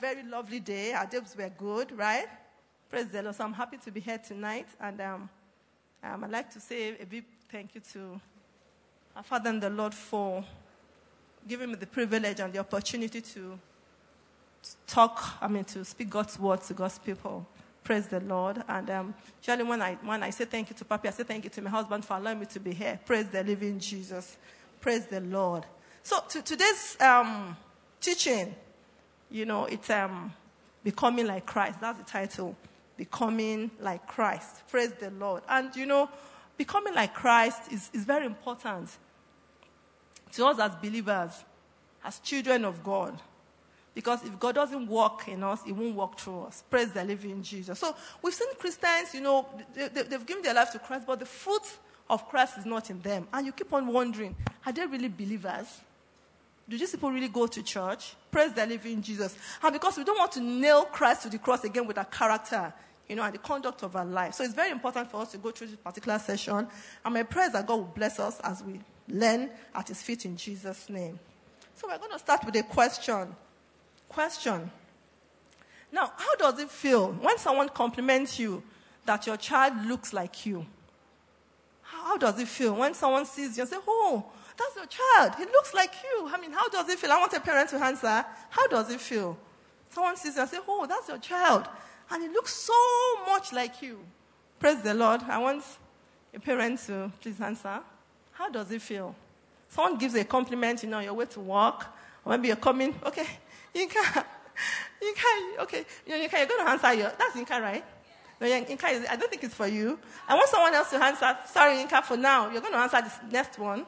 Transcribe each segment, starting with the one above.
very lovely day. Our days were good, right? Praise the Lord. So, I'm happy to be here tonight. And um, um, I'd like to say a big thank you to our Father and the Lord for giving me the privilege and the opportunity to talk, I mean, to speak God's word to God's people. Praise the Lord. And um, when I, when I say thank you to Papi, I say thank you to my husband for allowing me to be here. Praise the living Jesus. Praise the Lord. So to, today's um, teaching, you know, it's um, Becoming Like Christ. That's the title. Becoming Like Christ. Praise the Lord. And, you know, becoming like Christ is, is very important to us as believers, as children of God. Because if God doesn't work in us, He won't work through us. Praise the living Jesus. So we've seen Christians, you know, they, they, they've given their life to Christ, but the fruit of Christ is not in them. And you keep on wondering, are they really believers? Do these people really go to church? Praise the living Jesus. And because we don't want to nail Christ to the cross again with our character, you know, and the conduct of our life. So it's very important for us to go through this particular session. And my prayer is that God will bless us as we learn at His feet in Jesus' name. So we're going to start with a question. Question. Now, how does it feel when someone compliments you that your child looks like you? How does it feel when someone sees you and says, Oh, that's your child. He looks like you. I mean, how does it feel? I want a parent to answer. How does it feel? Someone sees you and says, Oh, that's your child. And he looks so much like you. Praise the Lord. I want a parent to please answer. How does it feel? Someone gives a compliment, you know, your way to work, or maybe you're coming, okay, Inka, Inka, okay, you know, Inka, you're going to answer your, that's Inka, right? No, Inka, I don't think it's for you. I want someone else to answer. Sorry, Inka, for now. You're going to answer this next one.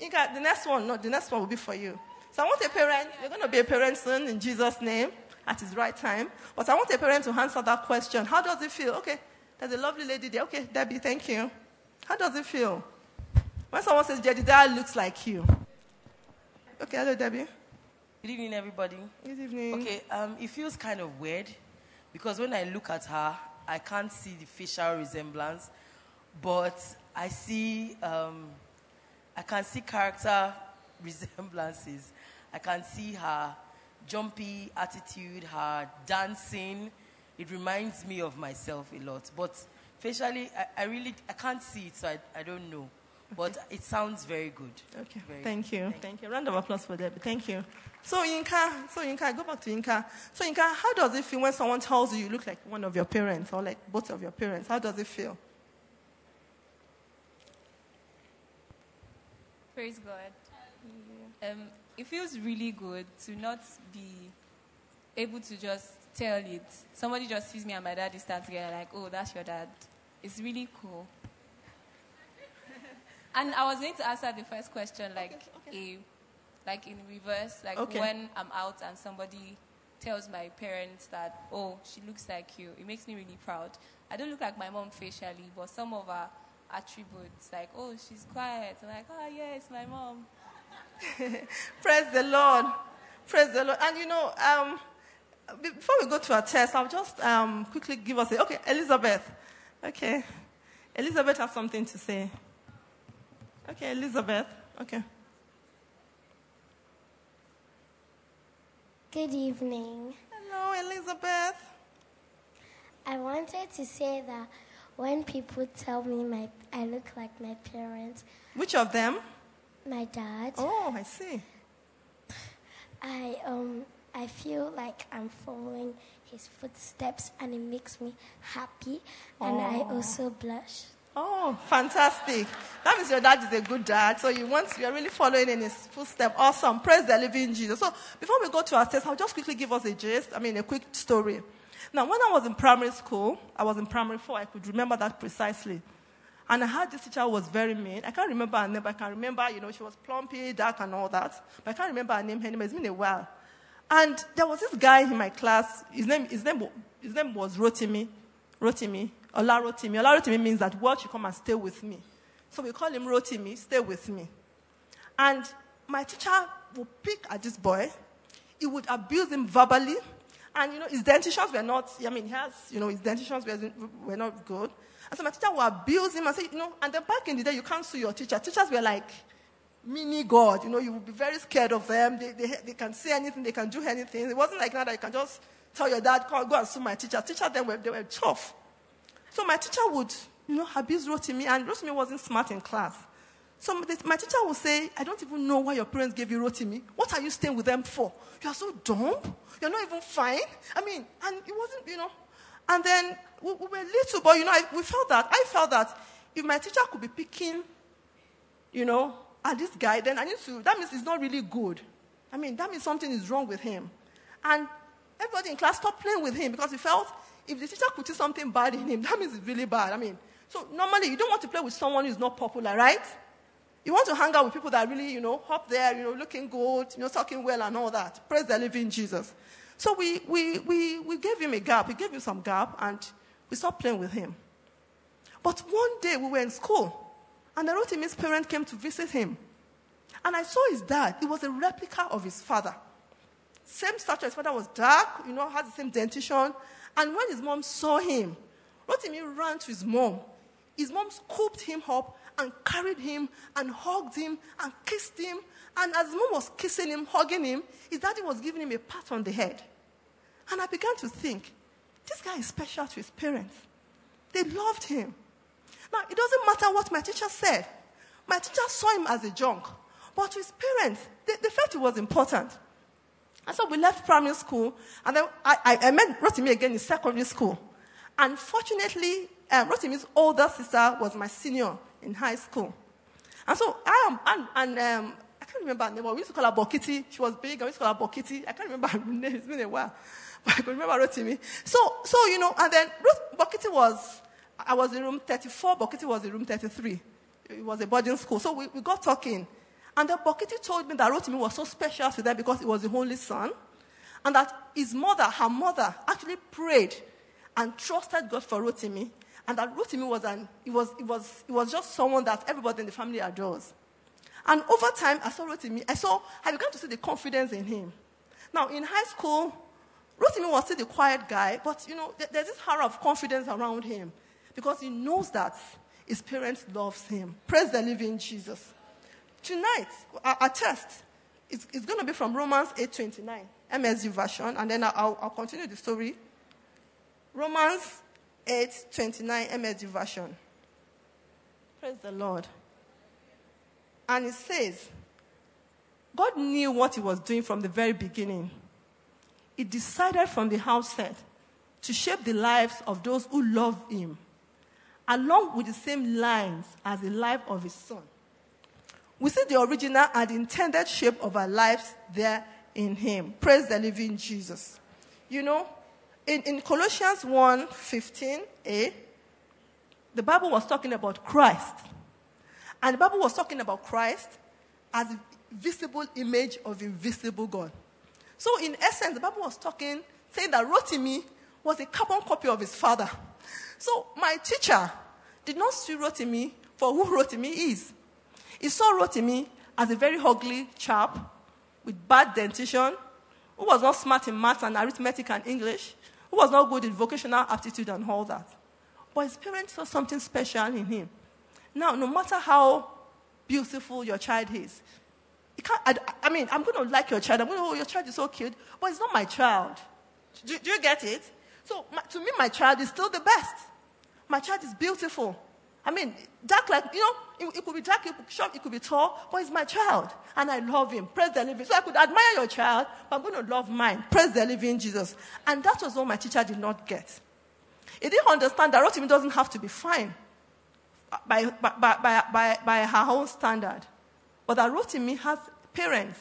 Inka, the next one, no, the next one will be for you. So I want a parent, you're going to be a parent soon in Jesus' name at his right time. But I want a parent to answer that question. How does it feel? Okay, there's a lovely lady there. Okay, Debbie, thank you. How does it feel? When someone says Jedediah looks like you. Okay, hello, Debbie. Good evening, everybody. Good evening. Okay, um, it feels kind of weird because when I look at her, I can't see the facial resemblance, but I see, um, I can see character resemblances. I can see her jumpy attitude, her dancing. It reminds me of myself a lot, but facially, I, I really, I can't see it, so I, I don't know. But it sounds very good. Okay, Very thank good. you. Thank you. Round of applause for Debbie. Thank you. So, Inka, so Inka, go back to Inka. So, Inka, how does it feel when someone tells you you look like one of your parents or like both of your parents? How does it feel? Praise God. Um, it feels really good to not be able to just tell it. Somebody just sees me and my dad is stand together, like, oh, that's your dad. It's really cool. and I was going to answer the first question like a, like in reverse, like Okay. when I'm out and somebody tells my parents that, oh, she looks like you. It makes me really proud. I don't look like my mom facially, but some of her attributes, like, oh, she's quiet. I'm like, oh, yeah, it's my mom. Praise the Lord. Praise the Lord. And you know, um, before we go to our test, I'll just um, quickly give us a. Okay, Elizabeth. Okay. Elizabeth has something to say. Okay, Elizabeth. Okay. Good evening. Hello, Elizabeth. I wanted to say that when people tell me my I look like my parents, Which of them? my dad, Oh, I see. I um I feel like I'm following his footsteps and it makes me happy and I also blush. Oh, fantastic. That means your dad is a good dad. So you want, you're really following in his footsteps. Awesome. Praise the living Jesus. So before we go to our test, I'll just quickly give us a gist. I mean, a quick story. Now, when I was in primary school, I was in primary four, I could remember that precisely. And I had this teacher who was very mean. I can't remember her name, but I can remember, you know, she was plumpy, dark, and all that. But I can't remember her name anymore. It's been a while. And there was this guy in my class. His name, his name, his name was Rotimi. Rotimi. Ola Rotimi. Ola Rotimi means that God should come and stay with me. So we call him Rotimi, stay with me. And my teacher would pick at this boy. he would abuse him verbally. And, you know, his dentitions were not, I mean, he has, you know, his dentitions were, were not good. And so my teacher would abuse him and say, you know, and then back in the day, you can't sue your teacher. Teachers were like mini God, you know, you would be very scared of them. They, they, they can say anything, they can do anything. It wasn't like now that you can just tell your dad, go, and sue my teacher. Teachers then were, they were tough. So my teacher would, you know, abuse Rotimi, and Rotimi wasn't smart in class. So my teacher would say, I don't even know why your parents gave you Rotimi. What are you staying with them for? You are so dumb. You're not even fine. I mean, and it wasn't, you know. And then we, we were little, but, you know, I, we felt that. I felt that if my teacher could be picking, you know, at this guy, then I need to, that means he's not really good. I mean, that means something is wrong with him. And everybody in class stopped playing with him because we felt if the teacher could see something bad in him, that means it's really bad. I mean, so normally you don't want to play with someone who's not popular, right? You want to hang out with people that really, you know, up there, you know, looking good, you know, talking well and all that. Praise the living Jesus. So we, we, we, we gave him a gap. We gave him some gap and we stopped playing with him. But one day we were in school and the Rotimi's parent came to visit him. And I saw his dad. He was a replica of his father. Same stature. His father was dark, you know, had the same dentition. And when his mom saw him, Rotimi ran to his mom. His mom scooped him up and carried him and hugged him and kissed him. And as mom was kissing him, hugging him, his daddy was giving him a pat on the head. And I began to think, this guy is special to his parents. They loved him. Now, it doesn't matter what my teacher said. My teacher saw him as a junk. But to his parents, they, they felt it was important. And so we left primary school, and then I, I, I met Rotimi again in secondary school. And fortunately, um, Rotimi's older sister was my senior in high school. And so I am, and, and um, I can't remember her name, but we used to call her Bokiti. She was big, we used to call her Bokiti. I can't remember her name, it's been a while. But I can remember Rotimi. So, so, you know, and then Ruth, Bokiti was, I was in room 34, Bokiti was in room 33. It was a boarding school. So we, we got talking. And then Bokiti told me that Rotimi was so special to them because he was the only son. And that his mother, her mother, actually prayed and trusted God for Rotimi. And that Rotimi was, an, it was, it, was, it was just someone that everybody in the family adores. And over time, I saw Rotimi, I saw, I began to see the confidence in him. Now, in high school, Rotimi was still the quiet guy, but you know, there's this aura of confidence around him because he knows that his parents loves him. Praise the living Jesus. Tonight, our, test is, is going to be from Romans 8:29, MSG version, and then I'll, I'll continue the story. Romans 8:29 MSG version. Praise the Lord. And it says, God knew what he was doing from the very beginning. He decided from the outset to shape the lives of those who love him, along with the same lines as the life of his son. We see the original and intended shape of our lives there in him. Praise the living Jesus. You know, in, in Colossians 1 15a, eh, the Bible was talking about Christ. And the Bible was talking about Christ as visible image of invisible God. So, in essence, the Bible was talking, saying that Rotimi was a carbon copy of his father. So, my teacher did not see Rotimi for who Rotimi is. He saw Rotimi as a very ugly chap with bad dentition, who was not smart in math and arithmetic and English, who was not good in vocational aptitude and all that. But his parents saw something special in him. Now, no matter how beautiful your child is, I, I, mean, I'm going to like your child. I'm going to, oh, your child is so cute, but it's not my child. Do, do you get it? So, my, to me, my child is still the best. My child is beautiful. I mean, dark like, you know, it, it, could be dark, it could be short, it could be tall, but it's my child. And I love him. Praise the living. So I could admire your child, but I'm going to love mine. Praise the living Jesus. And that was what my teacher did not get. He didn't understand that Rotimi doesn't have to be fine by, by, by, by, by her own standard. But that Rotimi has parents.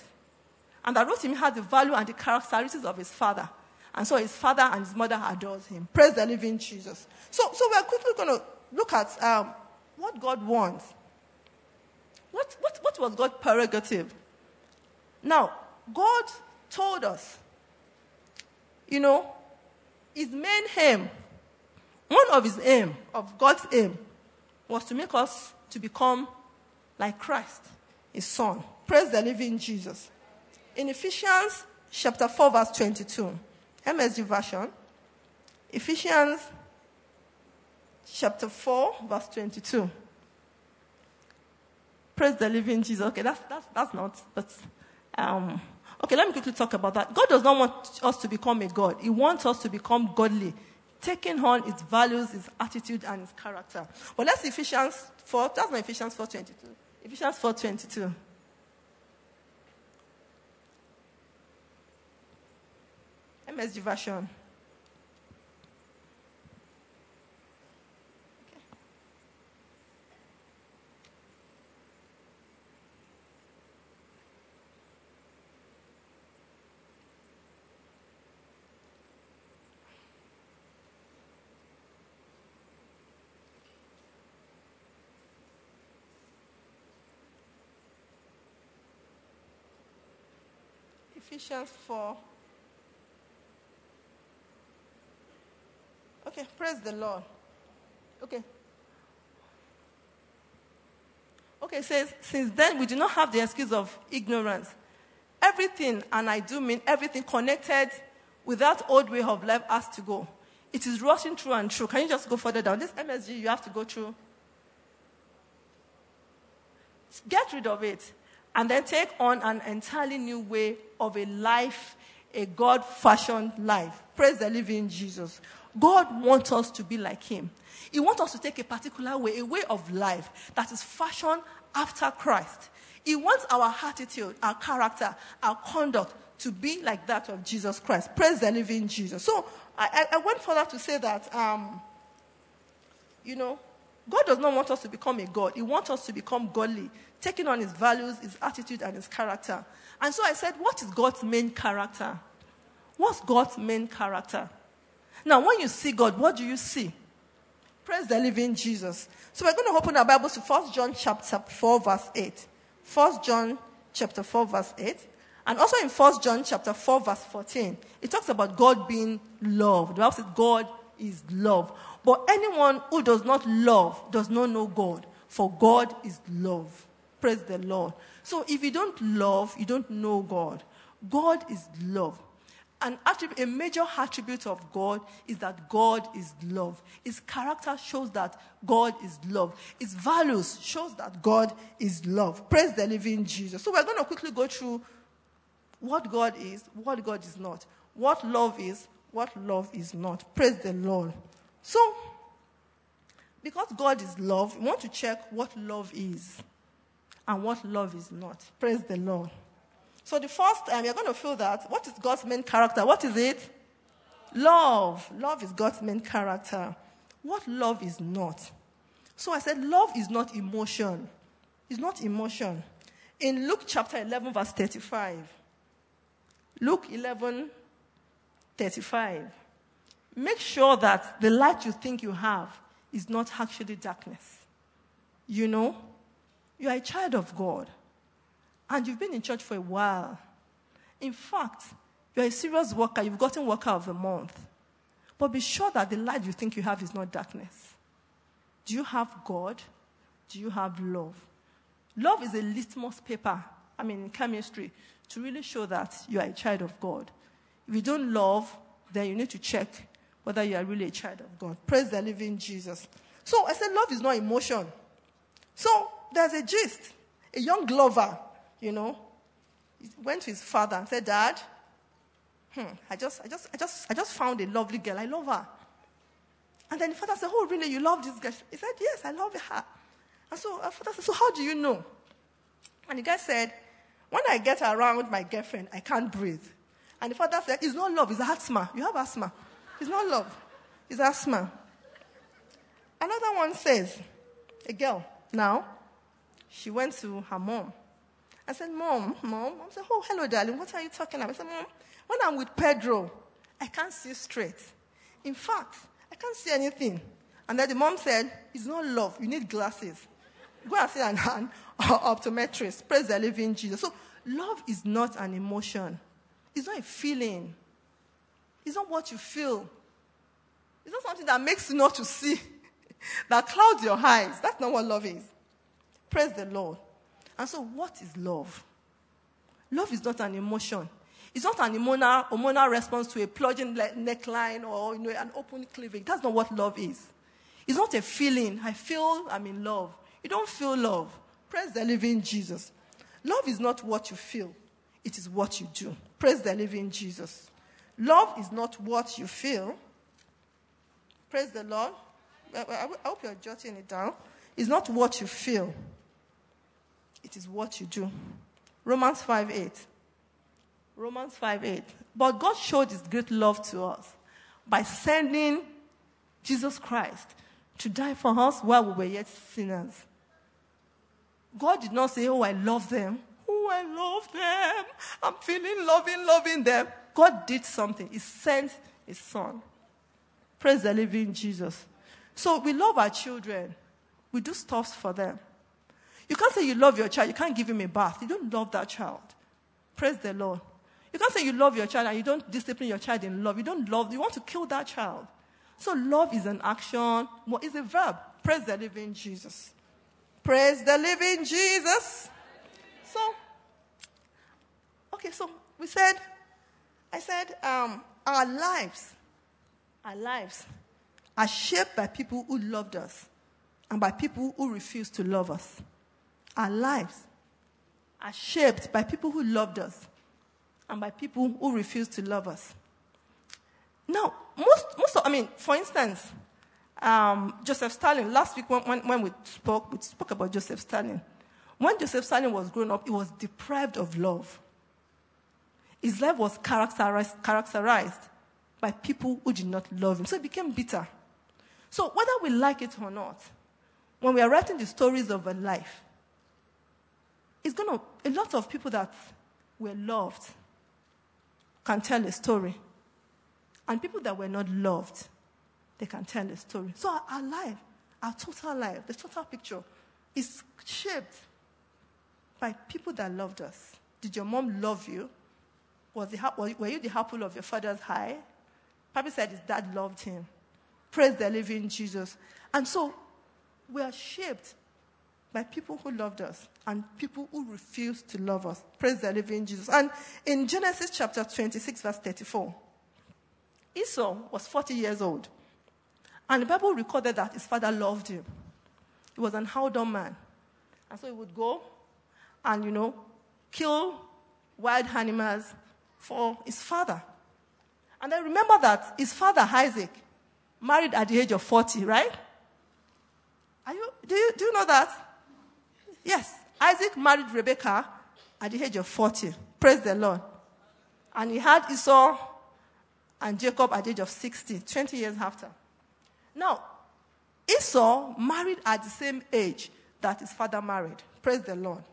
And that Rotimi has the value and the characteristics of his father. And so his father and his mother adores him. Praise the living Jesus. So, so we're quickly going to look at um, what God wants. What, what, what was God's prerogative? Now, God told us, you know, his main aim, one of his aim, of God's aim, was to make us to become like Christ, his son. Praise the living Jesus. In Ephesians chapter 4, verse 22. MSG version. Ephesians chapter 4, verse 22. Praise the living Jesus. Okay, that's, that's, that's not, but, um, okay, let me quickly talk about that. God does not want us to become a God. He wants us to become godly, taking on His values, His attitude, and His character. But let's Ephesians 4, that's my Ephesians 4, 22. Ephesians 4, 22. MSG version. Ephesians 4. Okay, praise the Lord. Okay. Okay, says, since then we do not have the excuse of ignorance. Everything, and I do mean everything connected with that old way of life has to go. It is rushing through and through. Can you just go further down? This MSG, you have to go through. Get rid of it and then take on an entirely new way of a life, a God fashioned life. Praise the living Jesus. God wants us to be like Him. He wants us to take a particular way, a way of life that is fashioned after Christ. He wants our attitude, our character, our conduct to be like that of Jesus Christ. Praise the living Jesus. So I, I went further to say that, um, you know, God does not want us to become a God. He wants us to become godly, taking on his values, his attitude, and his character. And so I said, What is God's main character? What's God's main character? Now, when you see God, what do you see? Praise the living Jesus. So we're going to open our Bibles to 1 John chapter 4, verse 8. 1 John chapter 4, verse 8. And also in 1 John chapter 4, verse 14, it talks about God being love. The Bible says God is love. But anyone who does not love does not know God, for God is love. Praise the Lord. So if you don't love, you don't know God. God is love. An attribute, a major attribute of God is that God is love. His character shows that God is love. His values shows that God is love. Praise the living Jesus. So we're going to quickly go through what God is, what God is not, what love is, what love is not. Praise the Lord. So, because God is love, we want to check what love is and what love is not. Praise the Lord. So, the first time you're going to feel that what is God's main character? What is it? Love. Love is God's main character. What love is not? So, I said, love is not emotion. It's not emotion. In Luke chapter 11, verse 35, Luke 11, 35 make sure that the light you think you have is not actually darkness. You know, you are a child of God and you've been in church for a while. In fact, you're a serious worker, you've gotten worker of the month. But be sure that the light you think you have is not darkness. Do you have God? Do you have love? Love is a litmus paper, I mean, in chemistry, to really show that you are a child of God. If you don't love, then you need to check whether you are really a child of God. Praise the living Jesus. So I said, love is not emotion. So there's a gist. A young Glover, you know, went to his father and said, Dad, hmm, I just, I just, I just, I just found a lovely girl. I love her. And then the father said, Oh, really? You love this girl? He said, Yes, I love her. And so the father said, So how do you know? And the guy said, When I get around with my girlfriend, I can't breathe. And the father said, It's not love, it's asthma. You have asthma. It's not love, it's asthma. Another one says, a girl, now, she went to her mom. I said, Mom, Mom. I said, Oh, hello, darling. What are you talking about? I said, Mom, when I'm with Pedro, I can't see straight. In fact, I can't see anything. And then the mom said, It's not love. You need glasses. Go and see an, an optometrist. Praise the living Jesus. So, love is not an emotion, it's not a feeling. It's not what you feel. It's not something that makes you not to see, that clouds your eyes. That's not what love is. Praise the Lord. And so, what is love? Love is not an emotion. It's not an hormonal, hormonal response to a plunging neckline or you know, an open cleavage. That's not what love is. It's not a feeling. I feel I'm in love. You don't feel love. Praise the living Jesus. Love is not what you feel, it is what you do. Praise the living Jesus. Love is not what you feel. Praise the Lord. I, hope you're jotting it down. It's not what you feel, it is what you do. Romans 5 8. Romans 5 8. But God showed his great love to us by sending Jesus Christ to die for us while we were yet sinners. God did not say, Oh, I love them. Oh, I love them. I'm feeling loving, loving them. God did something. He sent his son. Praise the living Jesus. So we love our children. We do stuff for them. You can't say you love your child, you can't give him a bath. You don't love that child. Praise the Lord. You can't say you love your child and you don't discipline your child in love. You don't love, you want to kill that child. So love is an action, it's a verb. Praise the living Jesus. Praise the living Jesus. So, okay, so we said, I said, um, our lives, our lives are shaped by people who loved us and by people who refused to love us. Our lives are shaped by people who loved us and by people who refused to love us. Now, most, most of, I mean, for instance, um, Joseph Stalin, last week when, when, when, we spoke, we spoke about Joseph Stalin. When Joseph Stalin was growing up, he was deprived of love. His life was characterized, characterized by people who did not love him. So he became bitter. So whether we like it or not, when we are writing the stories of a life, it's going to, a lot of people that were loved can tell a story. And people that were not loved, they can tell a story. So our, our life, our total life, the total picture is shaped by people that loved us. Did your mom love you? Was the, were you the apple of your father's eye? Papi said his dad loved him. Praise the living Jesus. And so we are shaped by people who loved us and people who refused to love us. Praise the living Jesus. And in Genesis chapter 26, verse 34, Esau was 40 years old. And the Bible recorded that his father loved him. He was an outdoor man. And so he would go and, you know, kill wild animals for his father. And I remember that his father, Isaac, married at the age of 40, right? Are you, do, you, do you know that? Yes. Isaac married Rebecca at the age of 40. Praise the Lord. And he had Esau and Jacob at the age of 60, 20 years after. Now, Esau married at the same age that his father married. Praise the Lord.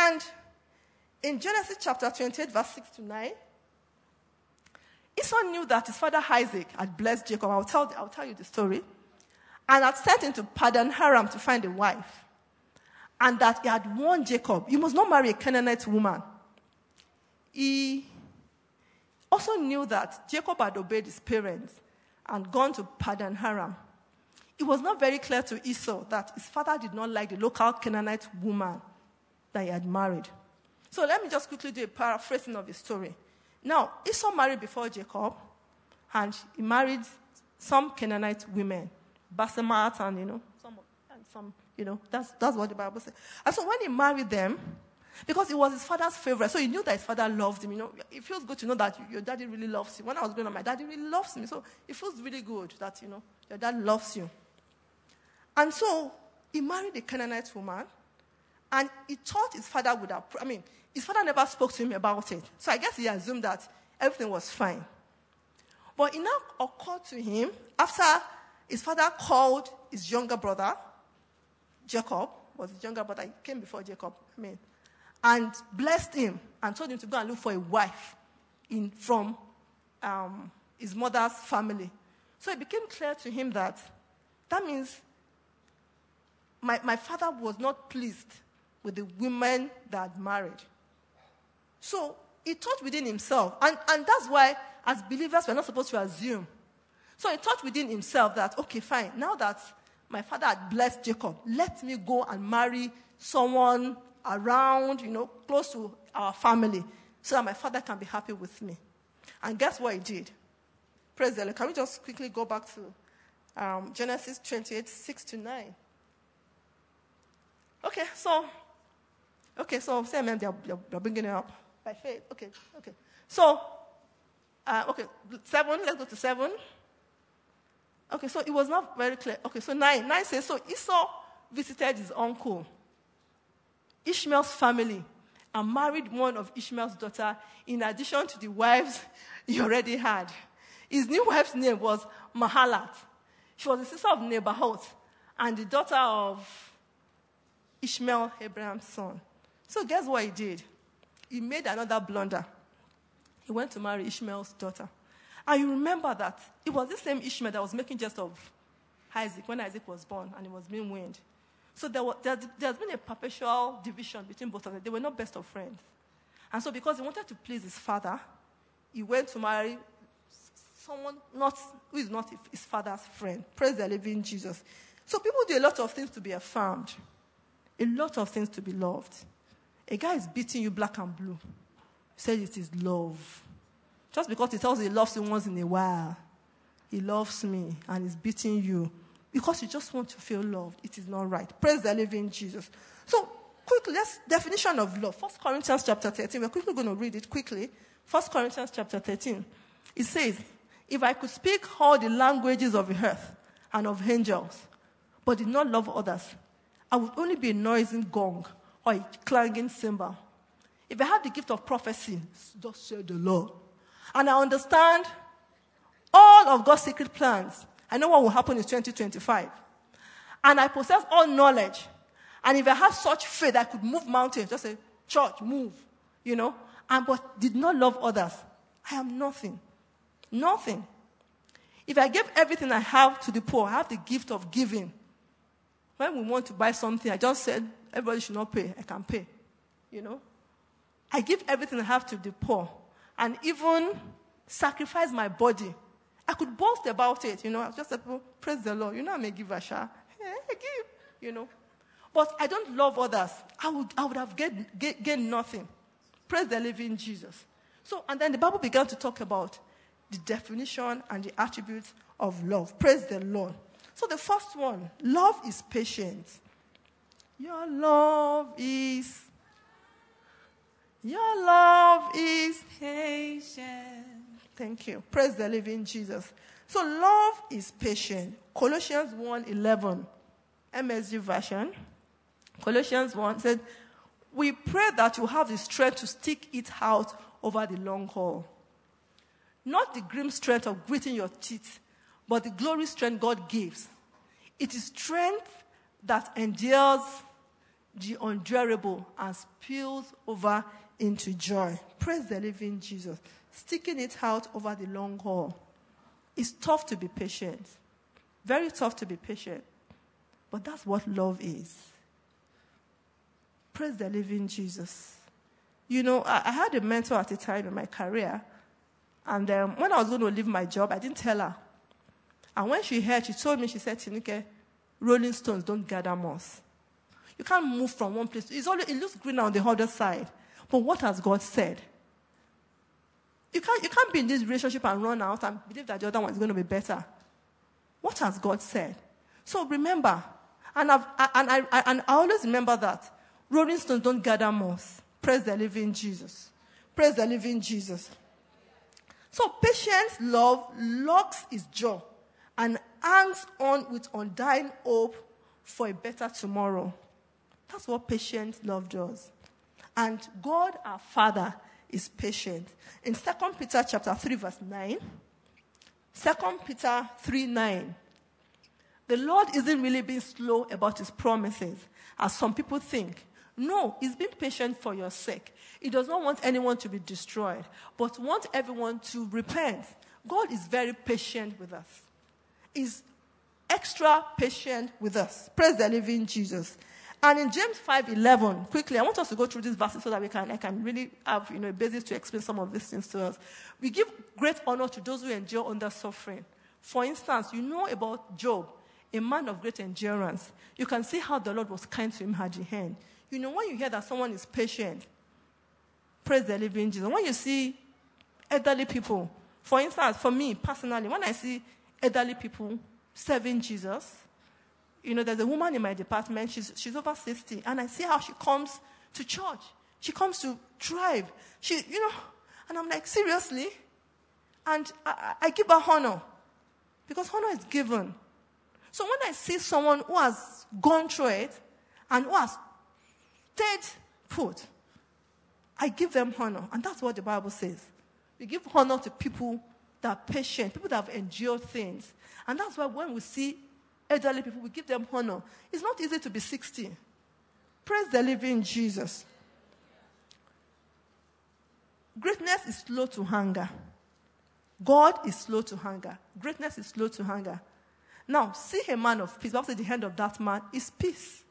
And in Genesis chapter 28, verse 6 to 9, Esau knew that his father Isaac had blessed Jacob. I'll tell, I'll tell you the story. And had sent him to Paddan Aram to find a wife. And that he had warned Jacob, you must not marry a Canaanite woman. He also knew that Jacob had obeyed his parents and gone to Paddan Aram. It was not very clear to Esau that his father did not like the local Canaanite woman that he had married. So let me just quickly do a paraphrasing of the story. Now, Esau married before Jacob, and he married some Canaanite women, Basemath and, you know, some, some, you know, that's, that's what the Bible says. And so when he married them, because it was his father's favorite, so he knew that his father loved him. You know, it feels good to know that your daddy really loves you. When I was growing up, my daddy really loves me. So it feels really good that, you know, your dad loves you. And so he married a Canaanite woman, and he thought his father would have, I mean, his father never spoke to him about it. So I guess he assumed that everything was fine. But it now occurred to him after his father called his younger brother, Jacob, was his younger brother, he came before Jacob, I mean, and blessed him and told him to go and look for a wife in, from um, his mother's family. So it became clear to him that that means my, my father was not pleased with the women that married. So he thought within himself, and, and that's why, as believers, we're not supposed to assume. So he thought within himself that, okay, fine, now that my father had blessed Jacob, let me go and marry someone around, you know, close to our family. so that my father can be happy with me. And guess what he did? Praise the Lord. Can we just quickly go back to um, Genesis 28 6 to 9? Okay, so, okay, so say amen, they're, they're bringing it up by faith. Okay, okay. So, uh, okay, seven, let's go to seven. Okay, so it was not very clear. Okay, so nine. Nine says, so Esau visited his uncle, Ishmael's family, and married one of Ishmael's daughter in addition to the wives he already had. His new wife's name was Mahalat. She was the sister of Nebaioth and the daughter of Ishmael, Abraham's son. So guess what he did? He made another blunder. He went to marry Ishmael's daughter. And you remember that it was the same Ishmael that was making jest of Isaac when Isaac was born and he was being weaned. So there, was, there, has been a perpetual division between both of them. They were not best of friends. And so, because he wanted to please his father, he went to marry someone not, who is not his father's friend. Praise the living Jesus. So, people do a lot of things to be affirmed, a lot of things to be loved. A guy is beating you black and blue. He Say it is love. Just because he tells you he loves you once in a while, he loves me and is beating you because you just want to feel loved. It is not right. Praise the living Jesus. So, quickly, let's definition of love. First Corinthians chapter 13. We're quickly going to read it quickly. First Corinthians chapter 13. It says, If I could speak all the languages of the earth and of angels, but did not love others, I would only be a noisy gong or a clanging cymbal. If I have the gift of prophecy, just said the Lord, and I understand all of God's secret plans, I know what will happen in 2025. And I possess all knowledge. And if I have such faith, I could move mountains. Just say, church, move. You know? And but did not love others. I am nothing. Nothing. If I give everything I have to the poor, I have the gift of giving. When we want to buy something, I just said, everybody should not pay. I can pay. You know? I give everything I have to the poor. And even sacrifice my body I could boast about it, you know. I just like, well, oh, praise the Lord. You know, I'm a giver, Sha. Yeah, I give, you know. But I don't love others. I would, I would have gained, gained nothing. Praise the living Jesus. So, and then the Bible began to talk about the definition and the attributes of love. Praise the Lord. So, the first one love is patient. Your love is. Your love is patient. Thank you. Praise the living Jesus. So love is patient. Colossians 1:11, MSG version. Colossians 1 said, "We pray that you have the strength to stick it out over the long haul. Not the grim strength of gritting your teeth, but the glory strength God gives. It is strength that endures the unendurable and spills over into joy. Praise the living Jesus sticking it out over the long haul. It's tough to be patient. Very tough to be patient. But that's what love is. Praise the living Jesus. You know, I, I had a mentor at a time in my career, and um, when I was going to leave my job, I didn't tell her. And when she heard, she told me, she said, Tinike, rolling stones don't gather moss. You can't move from one place. It's only, it looks greener on the other side. But what has God said? You can't, you can't be in this relationship and run out and believe that the other one is going to be better. What has God said? So remember, and, I've, and, I, and I always remember that rolling stones don't gather moss. Praise the living Jesus. Praise the living Jesus. So patience, love, locks his jaw and hangs on with undying hope for a better tomorrow. That's what patient love does. And God, our Father, is patient. In 2 Peter chapter 3 verse 9, 2 Peter 3 9, the Lord isn't really being slow about his promises, as some people think. No, he's being patient for your sake. He does not want anyone to be destroyed, but wants everyone to repent. God is very patient with us. He's extra patient with us. Praise the living Jesus. And in James 5:11, quickly, I want us to go through these verses so that we can, I can really have you know, a basis to explain some of these things to us. We give great honor to those who endure under suffering. For instance, you know about Job, a man of great endurance. You can see how the Lord was kind to him at the end. You know, when you hear that someone is patient, Praise the living Jesus. When you see elderly people, for instance, for me personally, when I see elderly people serving Jesus, you know, there's a woman in my department, she's, she's over 60, and I see how she comes to church. She comes to drive. She, you know, and I'm like, seriously? And I, I give her honor because honor is given. So when I see someone who has gone through it and who has stayed put, I give them honor. And that's what the Bible says. We give honor to people that are patient, people that have endured things. And that's why when we see elderly people, we give them honor. It's not easy to be 60. Praise the living Jesus. Greatness is slow to hunger. God is slow to hunger. Greatness is slow to hunger. Now, see a man of peace. Says the hand of that man is peace.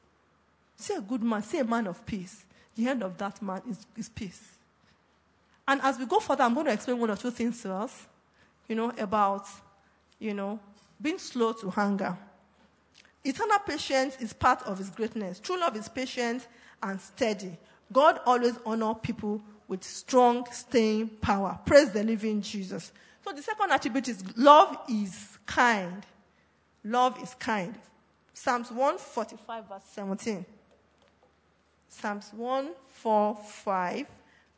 See a good man, see a man of peace. The hand of that man is, is peace. And as we go further, I'm going to explain one or two things to us, you know, about, you know, being slow to hunger. Eternal patience is part of his greatness. True love is patient and steady. God always honors people with strong staying power. Praise the living Jesus. So the second attribute is love is kind. Love is kind. Psalms 145, verse 17. Psalms 145,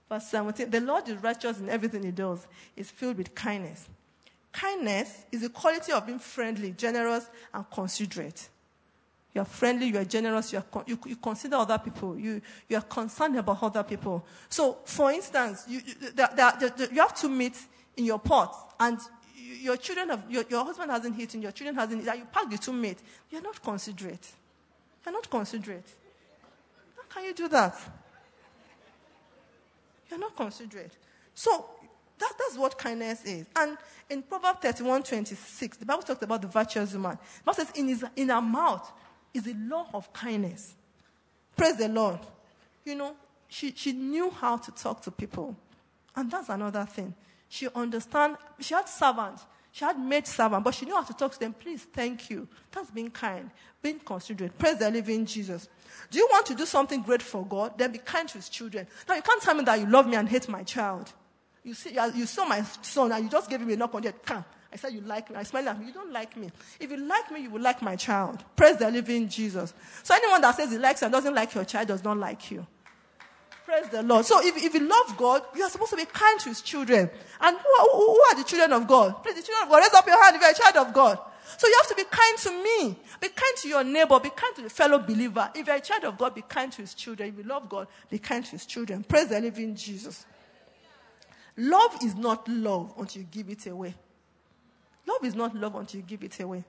verse 17. The Lord is righteous in everything he does, is filled with kindness. Kindness is the quality of being friendly, generous, and considerate. You are friendly, you are generous, you, are you, you, consider other people, you, you are concerned about other people. So, for instance, you, you, the, the, the, you have to meet in your pot, and your children have, your, your husband hasn't eaten, your children hasn't eaten, you pack the two meat. You're not considerate. You're not considerate. How can you do that? You're not considerate. So, that, that's what kindness is. And in Proverbs 31 26, the Bible talks about the virtuous woman. The Bible says, in, his, in her mouth is the law of kindness. Praise the Lord. You know, she, she knew how to talk to people. And that's another thing. She understand. She had servants. She had maid servant, but she knew how to talk to them. Please, thank you. That's being kind, being considerate. Praise the living Jesus. Do you want to do something great for God? Then be kind to his children. Now, you can't tell me that you love me and hate my child. You see, you saw my son and you just gave him a knock on the head. Come. I said, You like me. I smiled at him. You don't like me. If you like me, you will like my child. Praise the living Jesus. So, anyone that says he likes and doesn't like your child does not like you. Praise the Lord. So if, if you love God, you are supposed to be kind to his children. And who are, who are the children of God? Praise the children of God, raise up your hand if you're a child of God. So you have to be kind to me. Be kind to your neighbor. Be kind to the fellow believer. If you're a child of God, be kind to his children. If you love God, be kind to his children. Praise the living Jesus. Love is not love until you give it away. Love is not love until you give it away.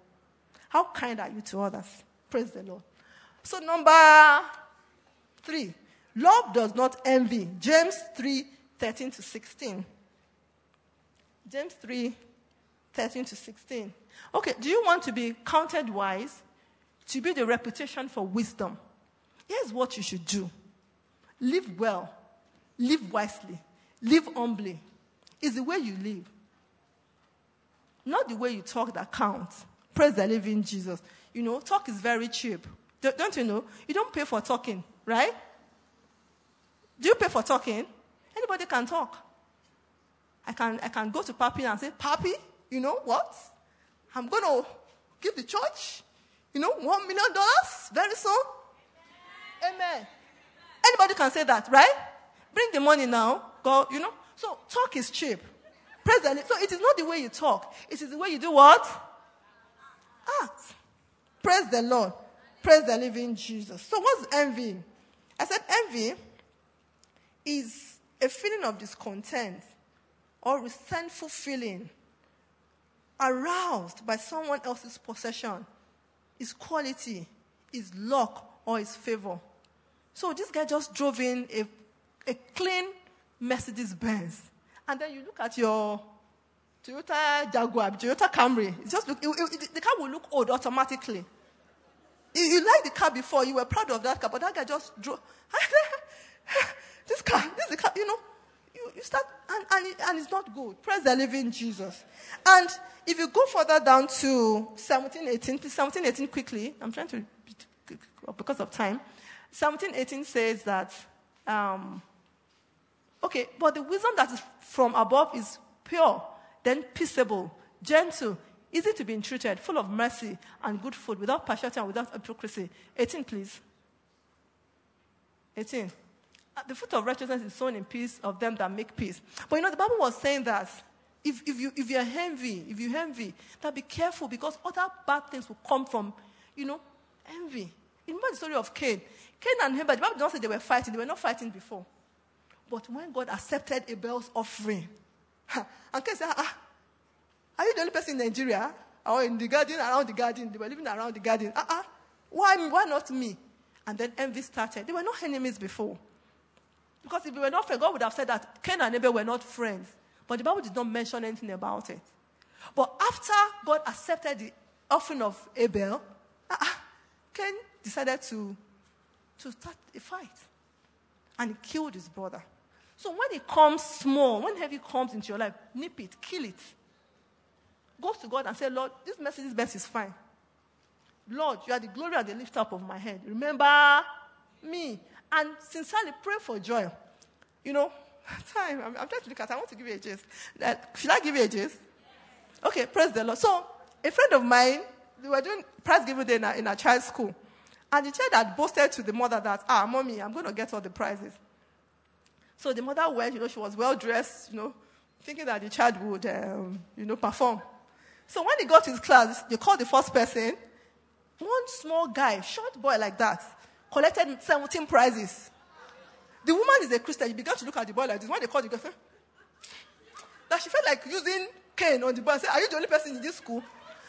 How kind are you to others? Praise the Lord. So, number three, Love does not envy. James 3 13 to 16. James 3 13 to 16. Okay, do you want to be counted wise? To build a reputation for wisdom. Here's what you should do live well, live wisely, live humbly. Is the way you live, not the way you talk that counts. Praise the living Jesus. You know, talk is very cheap. Don't you know? You don't pay for talking, right? Do you pay for talking? Anybody can talk. I can, I can go to Papi and say, Papi, you know what? I'm going to give the church, you know, one million dollars very soon. Amen. Amen. Anybody can say that, right? Bring the money now. Go, you know. So talk is cheap. The So it is not the way you talk. It is the way you do what? Act. Praise the Lord. Praise the living Jesus. So what's envy? I said envy is a feeling of discontent or resentful feeling aroused by someone else's possession, his quality, his luck, or his favor. So this guy just drove in a, a clean Mercedes Benz. And then you look at your Toyota Jaguar, Toyota Camry. It just look, it, it, the car will look old automatically. You, you liked the car before, you were proud of that car, but that guy just drove. This car, this is the car, you know. You, you start, and, and, and it's not good. Praise the living Jesus. And if you go further down to 17, 18, please 17, 18 quickly. I'm trying to, because of time. 17, 18 says that, um, Okay, but the wisdom that is from above is pure, then peaceable, gentle, easy to be entreated, full of mercy and good food, without partiality and without hypocrisy. 18, please. 18. Uh, The fruit of righteousness is sown in peace of them that make peace. But you know, the Bible was saying that if, if, you, if you're envy, if you envy, that be careful because other bad things will come from, you know, envy. Remember the story of Cain? Cain and Abel, the Bible doesn't say they were fighting. They were not fighting before. But when God accepted Abel's offering, and Cain said, ah, are you the only person in Nigeria? Or in the garden, around the garden? They were living around the garden. Uh-uh. Why, why not me? And then envy started. They were not enemies before. Because if they were not friends, God would have said that Cain and Abel were not friends. But the Bible did not mention anything about it. But after God accepted the offering of Abel, uh-uh, Cain decided to, to start a fight. And he killed his brother. So when it comes small, when heavy comes into your life, nip it, kill it. Go to God and say, Lord, this message, this best is fine. Lord, you are the glory and the lift up of my head. Remember me. And sincerely pray for joy. You know, time, I'm, I'm trying to look at I want to give you a gist. Uh, should I give you a gist? Okay, praise the Lord. So, a friend of mine, they were doing prize giving day in a, in a child's school. And the child had boasted to the mother that, ah, mommy, I'm going to get all the prizes. So the mother went, you know, she was well dressed, you know, thinking that the child would, um, you know, perform. So when he got to his class, they called the first person. One small guy, short boy like that, collected 17 prizes. The woman is a Christian. She began to look at the boy like this. When they called the girl, that she felt like using cane on the boy and said, Are you the only person in this school?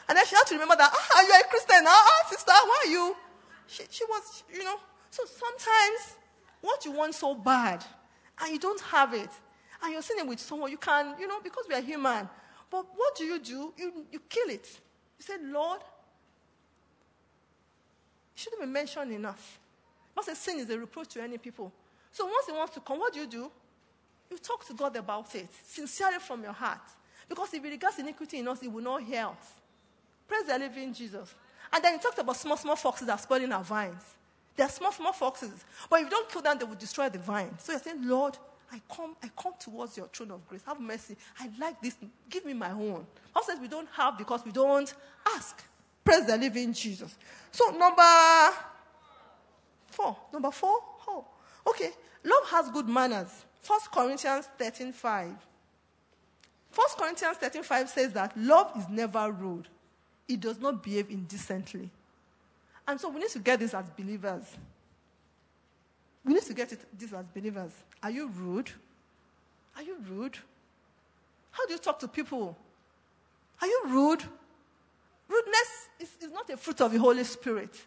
And then she had to remember that, ah, you're a Christian. Ah, ah sister, why are you? She, she was, you know. So sometimes what you want so bad and you don't have it, and you're sitting with someone, you can, you know, because we are human. But what do you do? You, you kill it. You say, Lord, it shouldn't be mentioned enough. Because a sin is a reproach to any people. So once it wants to come, what do you do? You talk to God about it, sincerely from your heart. Because if he regards iniquity in us, he will not hear us. Praise the living Jesus. And then he talks about small, small foxes that are spoiling our vines. They are small, small foxes. But if you don't kill them, they will destroy the vine. So you're saying, Lord, I come, I come towards your throne of grace. Have mercy. I like this. Give me my own. Paul says we don't have because we don't ask. Praise the living Jesus. So number four. Number four. Oh, okay. Love has good manners. 1 Corinthians 13 5. 1 Corinthians 13 5 says that love is never rude. It does not behave indecently. And so we need to get this as believers. We need to get it, this as believers. Are you rude? Are you rude? How do you talk to people? Are you rude? Rudeness is, is not a fruit of the Holy Spirit.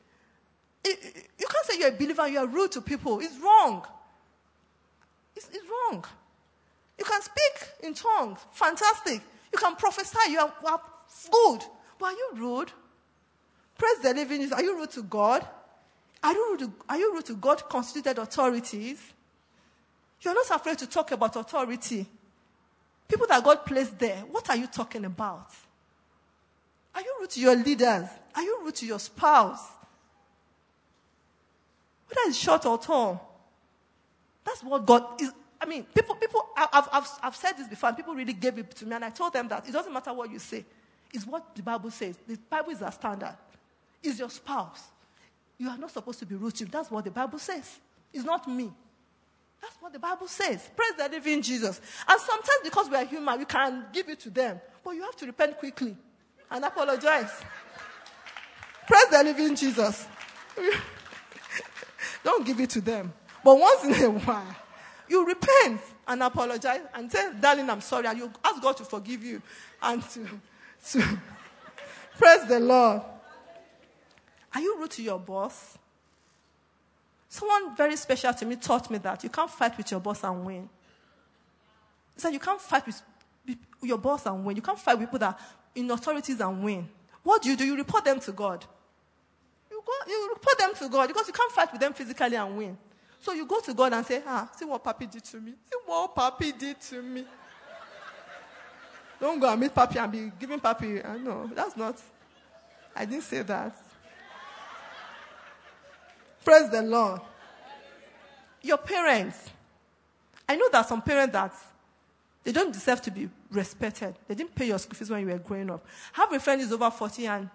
It, you can't say you're a believer and you're rude to people. It's wrong. It's, it's wrong. You can speak in tongues. Fantastic. You can prophesy. You are, are good. But are you rude? Praise the living Jesus. Are you rude to God? Are you rude to, are you rude to God constituted authorities? You're not afraid to talk about authority. People that God placed there, what are you talking about? Are you rude to your leaders? Are you rude to your spouse? Whether it's short or tall. That's what God is. I mean, people, people, I've, I've, I've said this before, and people really gave it to me, and I told them that it doesn't matter what you say, it's what the Bible says. The Bible is our standard. Is your spouse. You are not supposed to be rude to him. That's what the Bible says. It's not me. That's what the Bible says. Praise the living Jesus. And sometimes because we are human, we can give it to them. But you have to repent quickly and apologize. Praise the living Jesus. Don't give it to them. But once in a while, you repent and apologize and say, darling, I'm sorry. And you ask God to forgive you and to, to praise the Lord. Are you rude to your boss? Someone very special to me taught me that you can't fight with your boss and win. He said you can't fight with your boss and win. You can't fight with people that are in authorities and win. What do you do? You report them to God. You, go, you report them to God because you can't fight with them physically and win. So you go to God and say, ah, see what Papi did to me. See what Papi did to me. Don't go and meet Papi and be giving Papi. I know, that's not. I didn't say that. Praise the Lord. Your parents. I know that some parents that they don't deserve to be respected. They didn't pay your school fees when you were growing up. I have a friend who's over 40 and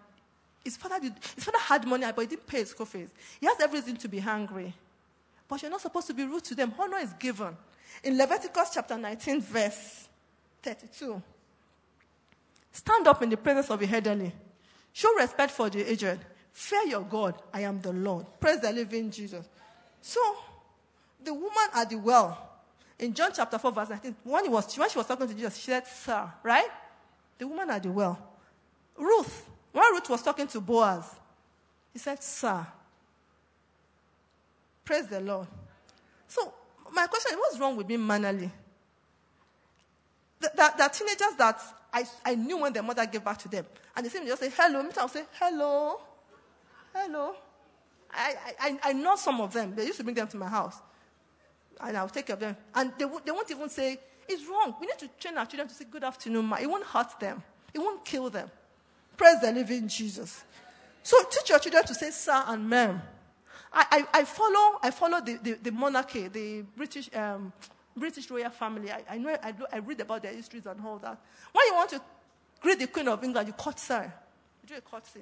his father, did, his father had money, but he didn't pay his school fees. He has everything to be hungry. But you're not supposed to be rude to them. Honor is given. In Leviticus chapter 19, verse 32. Stand up in the presence of the elderly. Show respect for the aged. Fear your God. I am the Lord. Praise the living Jesus. So, the woman at the well, in John chapter 4, verse 19, when, he was, when she was talking to Jesus, she said, Sir, right? The woman at the well. Ruth, when Ruth was talking to Boaz, he said, Sir. Praise the Lord. So, my question is what's wrong with being mannerly? The, the, the teenagers that I, I knew when their mother gave back to them, and they seem to just say, Hello. Me, I'll say, Hello. Hello. I, I, I know some of them. They used to bring them to my house. And I'll take care of them. And they, they won't even say, It's wrong. We need to train our children to say, Good afternoon, ma. It won't hurt them, it won't kill them. Praise the living Jesus. So teach your children to say sir and ma'am. I, I, I follow, I follow the, the, the monarchy, the British, um, British royal family. I, I know, I, do, I read about their histories and all that. When you want to greet the Queen of England, you cut sir. You do a courtesy.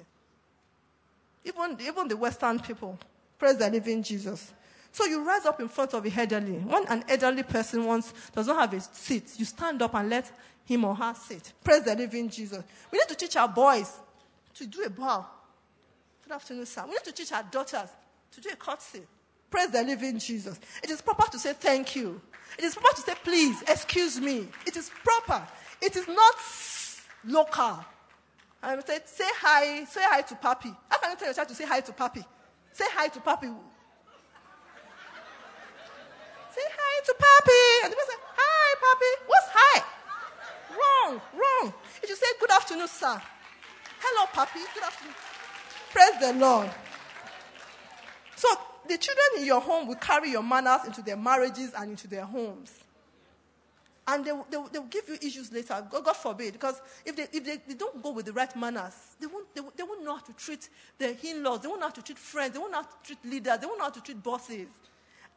Even, even the Western people. Praise the living Jesus. So you rise up in front of the elderly. When an elderly person wants, does not have a seat, you stand up and let him or her sit. Praise the living Jesus. We need to teach our boys to do a bow. Good afternoon, sir. We need to teach our daughters to do a courtesy. Praise the living Jesus. It is proper to say thank you. It is proper to say please, excuse me. It is proper. It is not local. I say, say hi, say hi to papi. How can you tell your child to say hi to papi? Say hi to papi. say hi to papi. And the person hi, papi. What's hi? Wrong, wrong. If You say good afternoon, sir. Hello, papi. Good afternoon. Praise the Lord. So the children in your home will carry your manners into their marriages and into their homes. And they, they, they will give you issues later, God, God forbid, because if, they, if they, they, don't go with the right manners, they won't, they, they won't know how to treat their in laws, they won't know how to treat friends, they won't know how to treat leaders, they won't know how to treat bosses.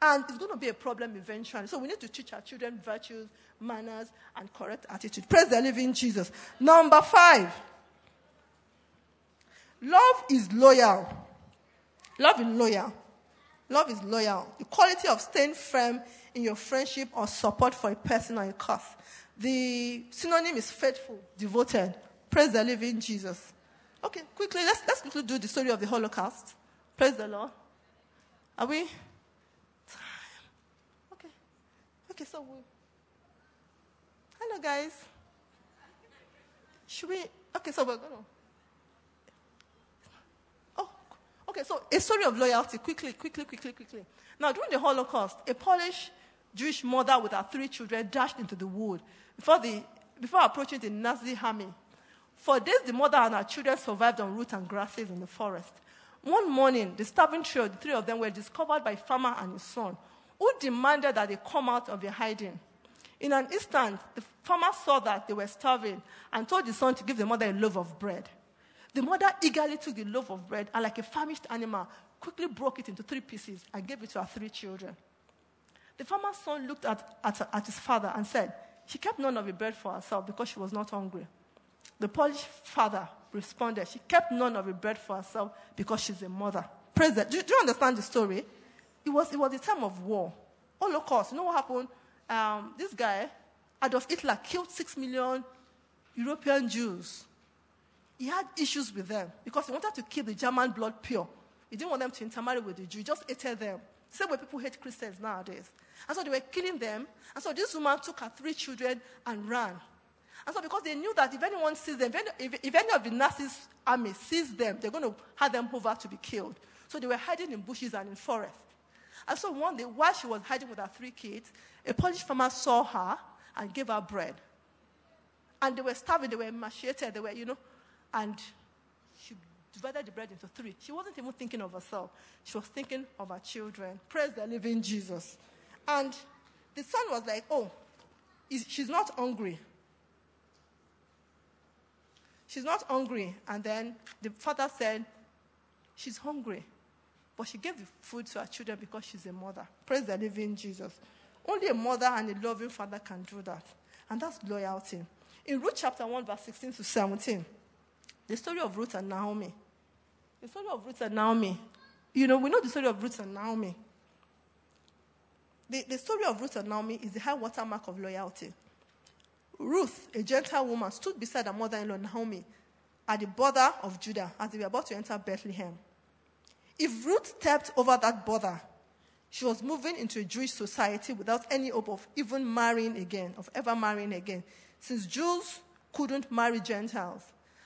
And it's going to be a problem eventually. So we need to teach our children virtues, manners, and correct attitude. Praise the living Jesus. Number five. Love is loyal. Love is loyal. Love is loyal. The quality of staying firm in your friendship or support for a person or a cause. The synonym is faithful, devoted. Praise the living Jesus. Okay, quickly, let's, let's quickly do the story of the Holocaust. Praise the Lord. Are we? Time. Okay. Okay, so we. Hello, guys. Should we? Okay, so we're going to. Okay, so a story of loyalty. Quickly, quickly, quickly, quickly. Now, during the Holocaust, a Polish Jewish mother with her three children dashed into the wood before, the, before approaching the Nazi army. For days, the mother and her children survived on roots and grasses in the forest. One morning, the starving trio, the three of them, were discovered by a farmer and his son, who demanded that they come out of their hiding. In an instant, the farmer saw that they were starving and told the son to give the mother a loaf of bread. The mother eagerly took the loaf of bread and, like a famished animal, quickly broke it into three pieces and gave it to her three children. The farmer's son looked at, at, at his father and said, She kept none of the bread for herself because she was not hungry. The Polish father responded, She kept none of the bread for herself because she's a mother. Praise that. Do, do, you understand the story? It was, it was a time of war. Holocaust. You know what happened? Um, this guy, Adolf Hitler, killed six million European Jews he had issues with them because he wanted to keep the German blood pure. He didn't want them to intermarry with the Jew. He just hated them. Same way people hate Christians nowadays. And so they were killing them. And so this woman took her three children and ran. And so because they knew that if anyone sees them, if any, if, if any of the Nazis army sees them, they're going to have them over to be killed. So they were hiding in bushes and in forests. And so one day, while she was hiding with her three kids, a Polish farmer saw her and gave her bread. And they were starving, they were emaciated, they were, you know, and she divided the bread into three. She wasn't even thinking of herself, she was thinking of her children. Praise the living Jesus. And the son was like, Oh, she's not hungry. She's not hungry. And then the father said, She's hungry. But she gave the food to her children because she's a mother. Praise the living Jesus. Only a mother and a loving father can do that. And that's loyalty. In Ruth chapter 1, verse 16 to 17, the story of Ruth and Naomi. The story of Ruth and Naomi. You know, we know the story of Ruth and Naomi. The, the story of Ruth and Naomi is the high watermark of loyalty. Ruth, a Gentile woman, stood beside her mother in law Naomi at the border of Judah as they were about to enter Bethlehem. If Ruth stepped over that border, she was moving into a Jewish society without any hope of even marrying again, of ever marrying again, since Jews couldn't marry Gentiles.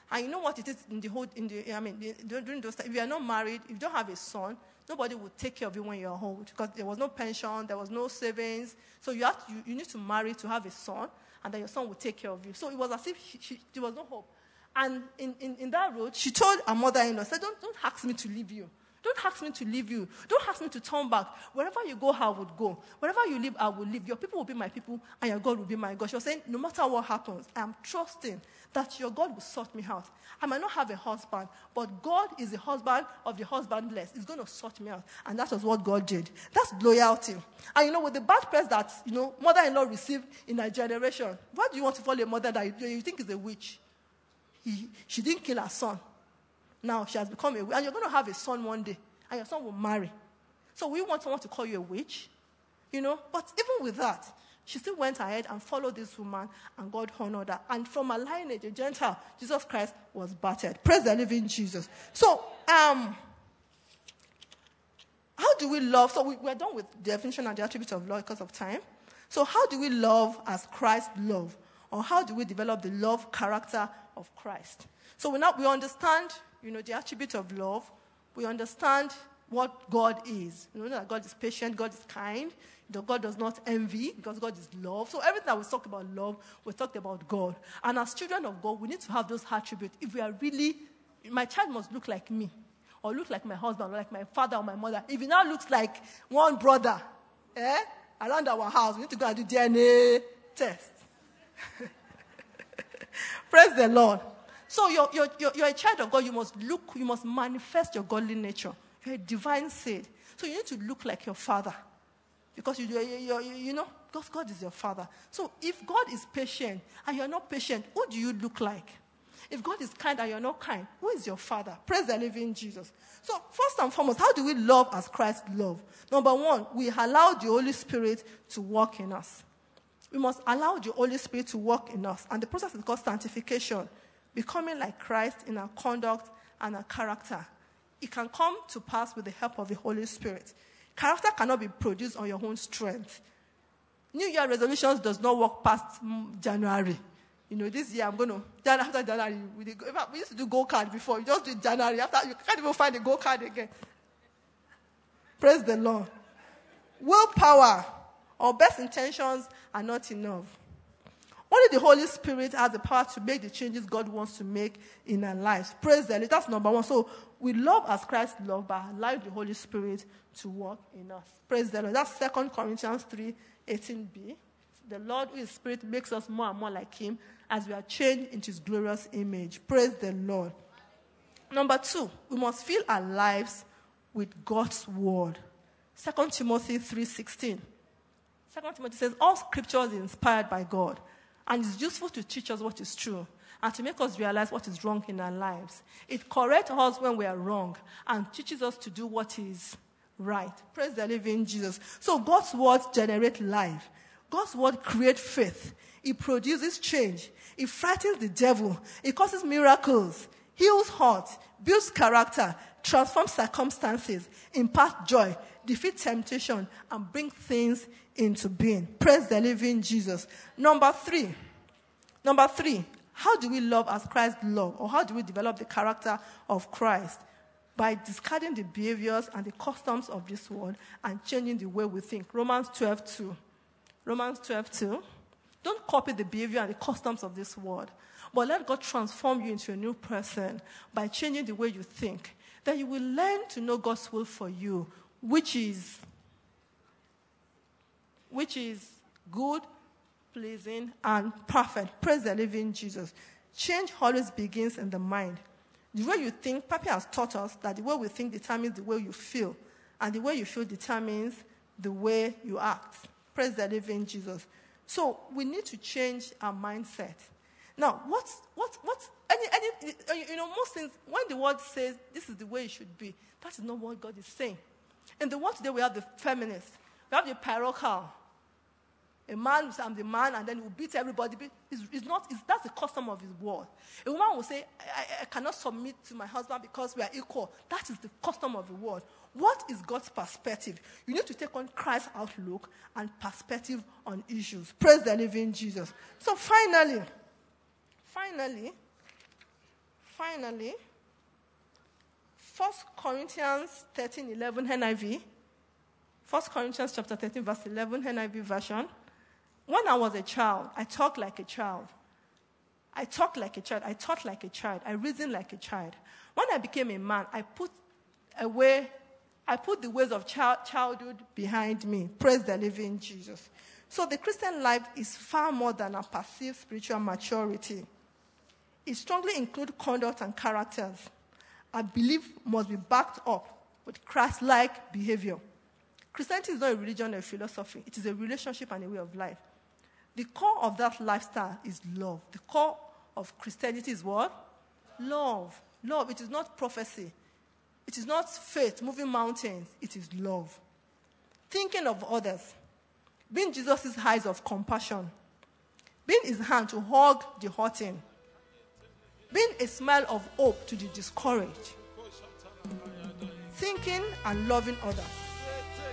And you know what it is in the whole, in the, I mean, during those times, if you are not married, if you don't have a son, nobody will take care of you when you are old because there was no pension, there was no savings. So you, have to, you, you need to marry to have a son, and then your son will take care of you. So it was as if she, she, there was no hope. And in, in, in that road, she told her mother in law, said, don't, don't ask me to leave you. Don't ask me to leave you. Don't ask me to turn back. Wherever you go, I would go. Wherever you live, I will live. Your people will be my people, and your God will be my God. Was saying, no matter what happens, I am trusting that your God will sort me out. I might not have a husband, but God is the husband of the husbandless. He's going to sort me out. And that was what God did. That's loyalty. And you know, with the bad press that, you know, mother-in-law received in her generation, why do you want to follow a mother that you, you think is a witch? He, she didn't kill her son. Now she has become a witch. And you're going to have a son one day, and your son will marry. So we want someone to call you a witch, you know? But even with that, she still went ahead and followed this woman, and God honored her. And from a lineage, a Gentile, Jesus Christ was battered. Praise the living Jesus. So, um, how do we love? So we, we're done with the definition and the attributes of love because of time. So how do we love as Christ loved? Or how do we develop the love character of Christ? So we, now, we understand, you know, the attribute of love. We understand what God is. You know that God is patient, God is kind, that God does not envy because God is love. So everything that we talk about love, we talked about God. And as children of God, we need to have those attributes. If we are really, my child must look like me, or look like my husband, or like my father or my mother. If he now looks like one brother, eh, around our house, we need to go and do DNA test. Praise the Lord. So you're, you're, you're, you're, a child of God. You must look, you must manifest your godly nature. You're a divine seed. So you need to look like your father. Because you, you, you, you know, because God is your father. So if God is patient and you're not patient, who do you look like? If God is kind and you're not kind, who is your father? Praise the living Jesus. So, first and foremost, how do we love as Christ loved? Number one, we allow the Holy Spirit to work in us. We must allow the Holy Spirit to work in us. And the process is called sanctification, becoming like Christ in our conduct and our character. It can come to pass with the help of the Holy Spirit. Character cannot be produced on your own strength. New Year resolutions does not work past mm, January. You know, this year I'm going to, then after January, we, we used to do go card before. You just do January. After, you can't even find the go card again. Praise the Lord. Willpower or best intentions are not enough. Only the Holy Spirit has the power to make the changes God wants to make in our lives. Praise the Lord. That's number one. So we love as Christ loved, but allow the Holy Spirit to work in us. Praise the Lord. That's 2 Corinthians 3 18b. The Lord, who is Spirit, makes us more and more like Him as we are changed into His glorious image. Praise the Lord. Number two, we must fill our lives with God's word. 2 Timothy 3:16. 2 Timothy says, All scripture is inspired by God and it's useful to teach us what is true and to make us realize what is wrong in our lives. It corrects us when we are wrong and teaches us to do what is right. Praise the living Jesus. So God's word generates life. God's word creates faith. It produces change. It frightens the devil. It causes miracles, heals hearts, builds character, transforms circumstances, imparts joy, defeats temptation, and brings things into being. Praise the living Jesus. Number three. Number three. How do we love as Christ loved? Or how do we develop the character of Christ? By discarding the behaviors and the customs of this world and changing the way we think. Romans 12 2. Romans 12 2. Don't copy the behavior and the customs of this world, but let God transform you into a new person by changing the way you think. Then you will learn to know God's will for you, which is which is good, pleasing, and perfect. Praise the living Jesus. Change always begins in the mind. The way you think, Papa has taught us that the way we think determines the way you feel, and the way you feel determines the way you act. Praise the living Jesus. So we need to change our mindset. Now, what's, what, what, any, any, you know, most things, when the world says this is the way it should be, that is not what God is saying. In the world today, we have the feminist, we have the parochial. A man will say, I'm the man, and then he will beat everybody. It's, it's not, it's, that's the custom of his world. A woman will say, I, I, I cannot submit to my husband because we are equal. That is the custom of the world. What is God's perspective? You need to take on Christ's outlook and perspective on issues. Praise the living Jesus. So finally, finally, finally, 1 Corinthians 13 11 NIV. 1 Corinthians chapter 13, verse 11 NIV version. When I was a child, I talked like a child. I talked like a child. I thought like a child. I reasoned like a child. When I became a man, I put away, I put the ways of child, childhood behind me. Praise the living Jesus. So the Christian life is far more than a passive spiritual maturity. It strongly includes conduct and characters. Our belief must be backed up with Christ like behavior. Christianity is not a religion or a philosophy, it is a relationship and a way of life. The core of that lifestyle is love. The core of Christianity is what? Love. Love. It is not prophecy. It is not faith, moving mountains. It is love. Thinking of others. Being Jesus' eyes of compassion. Being his hand to hug the hurting. Being a smile of hope to the discouraged. Thinking and loving others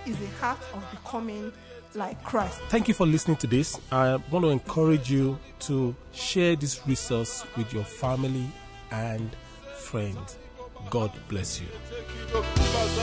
is the heart of becoming like Christ. Thank you for listening to this. I want to encourage you to share this resource with your family and friends. God bless you. You.